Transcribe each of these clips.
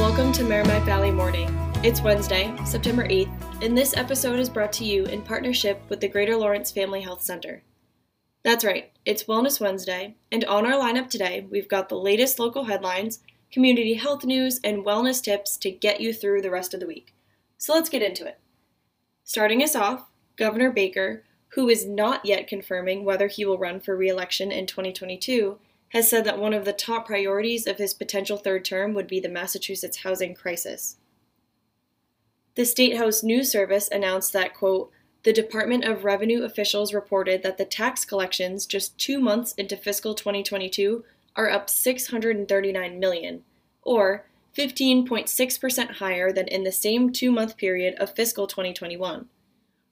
welcome to Merrimack Valley Morning. It's Wednesday, September 8th, and this episode is brought to you in partnership with the Greater Lawrence Family Health Center. That's right, it's Wellness Wednesday, and on our lineup today, we've got the latest local headlines, community health news, and wellness tips to get you through the rest of the week. So let's get into it. Starting us off, Governor Baker, who is not yet confirming whether he will run for re election in 2022, has said that one of the top priorities of his potential third term would be the Massachusetts housing crisis. The State House News Service announced that, quote, the Department of Revenue officials reported that the tax collections just two months into fiscal 2022 are up 639 million, or 15.6% higher than in the same two-month period of fiscal 2021.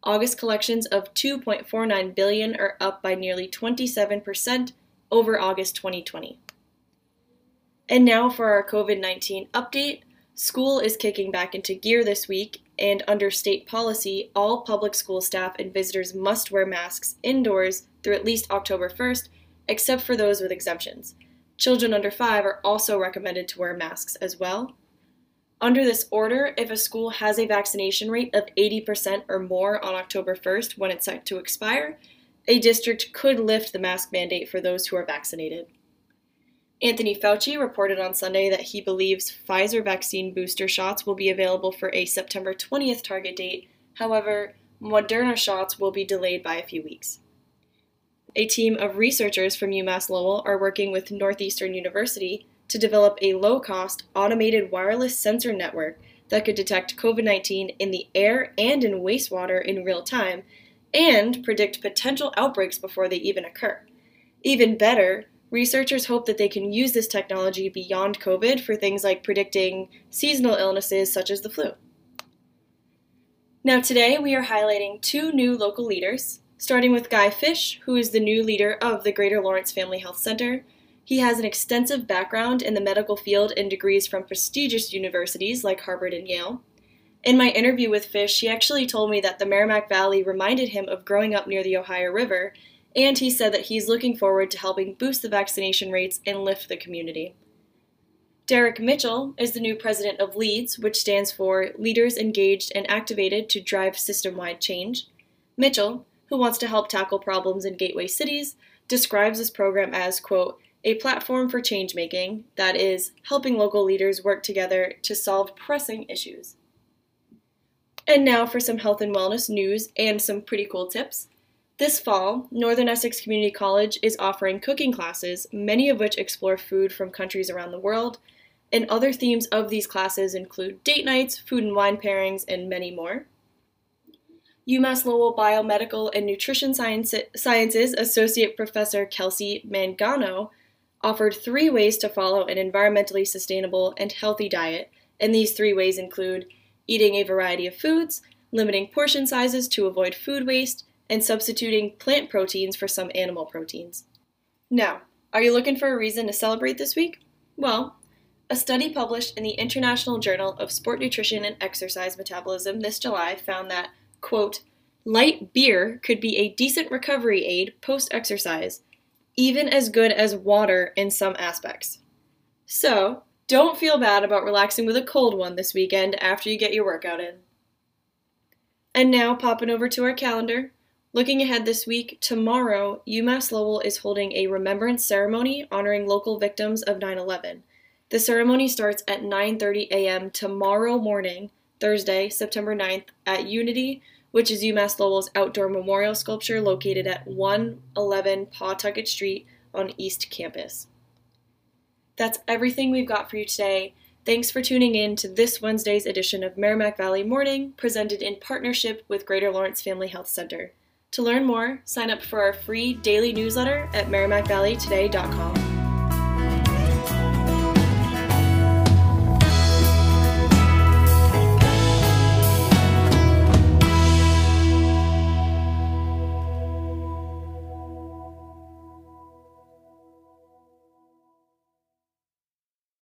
August collections of 2.49 billion are up by nearly 27% over August 2020. And now for our COVID 19 update. School is kicking back into gear this week, and under state policy, all public school staff and visitors must wear masks indoors through at least October 1st, except for those with exemptions. Children under 5 are also recommended to wear masks as well. Under this order, if a school has a vaccination rate of 80% or more on October 1st when it's set to expire, a district could lift the mask mandate for those who are vaccinated. Anthony Fauci reported on Sunday that he believes Pfizer vaccine booster shots will be available for a September 20th target date. However, Moderna shots will be delayed by a few weeks. A team of researchers from UMass Lowell are working with Northeastern University to develop a low cost, automated wireless sensor network that could detect COVID 19 in the air and in wastewater in real time and predict potential outbreaks before they even occur. Even better, researchers hope that they can use this technology beyond COVID for things like predicting seasonal illnesses such as the flu. Now, today we are highlighting two new local leaders, starting with Guy Fish, who is the new leader of the Greater Lawrence Family Health Center. He has an extensive background in the medical field and degrees from prestigious universities like Harvard and Yale. In my interview with Fish, he actually told me that the Merrimack Valley reminded him of growing up near the Ohio River, and he said that he's looking forward to helping boost the vaccination rates and lift the community. Derek Mitchell is the new president of LEADS, which stands for Leaders Engaged and Activated to Drive System Wide Change. Mitchell, who wants to help tackle problems in gateway cities, describes this program as, quote, a platform for change making that is helping local leaders work together to solve pressing issues. And now for some health and wellness news and some pretty cool tips. This fall, Northern Essex Community College is offering cooking classes, many of which explore food from countries around the world. And other themes of these classes include date nights, food and wine pairings, and many more. UMass Lowell Biomedical and Nutrition Sciences Associate Professor Kelsey Mangano offered three ways to follow an environmentally sustainable and healthy diet, and these three ways include eating a variety of foods, limiting portion sizes to avoid food waste, and substituting plant proteins for some animal proteins. Now, are you looking for a reason to celebrate this week? Well, a study published in the International Journal of Sport Nutrition and Exercise Metabolism this July found that, quote, light beer could be a decent recovery aid post exercise, even as good as water in some aspects. So, don't feel bad about relaxing with a cold one this weekend after you get your workout in. And now, popping over to our calendar. Looking ahead this week, tomorrow, UMass Lowell is holding a remembrance ceremony honoring local victims of 9 11. The ceremony starts at 9:30 a.m. tomorrow morning, Thursday, September 9th, at Unity, which is UMass Lowell's outdoor memorial sculpture located at 111 Pawtucket Street on East Campus. That's everything we've got for you today. Thanks for tuning in to this Wednesday's edition of Merrimack Valley Morning, presented in partnership with Greater Lawrence Family Health Center. To learn more, sign up for our free daily newsletter at merrimackvalleytoday.com.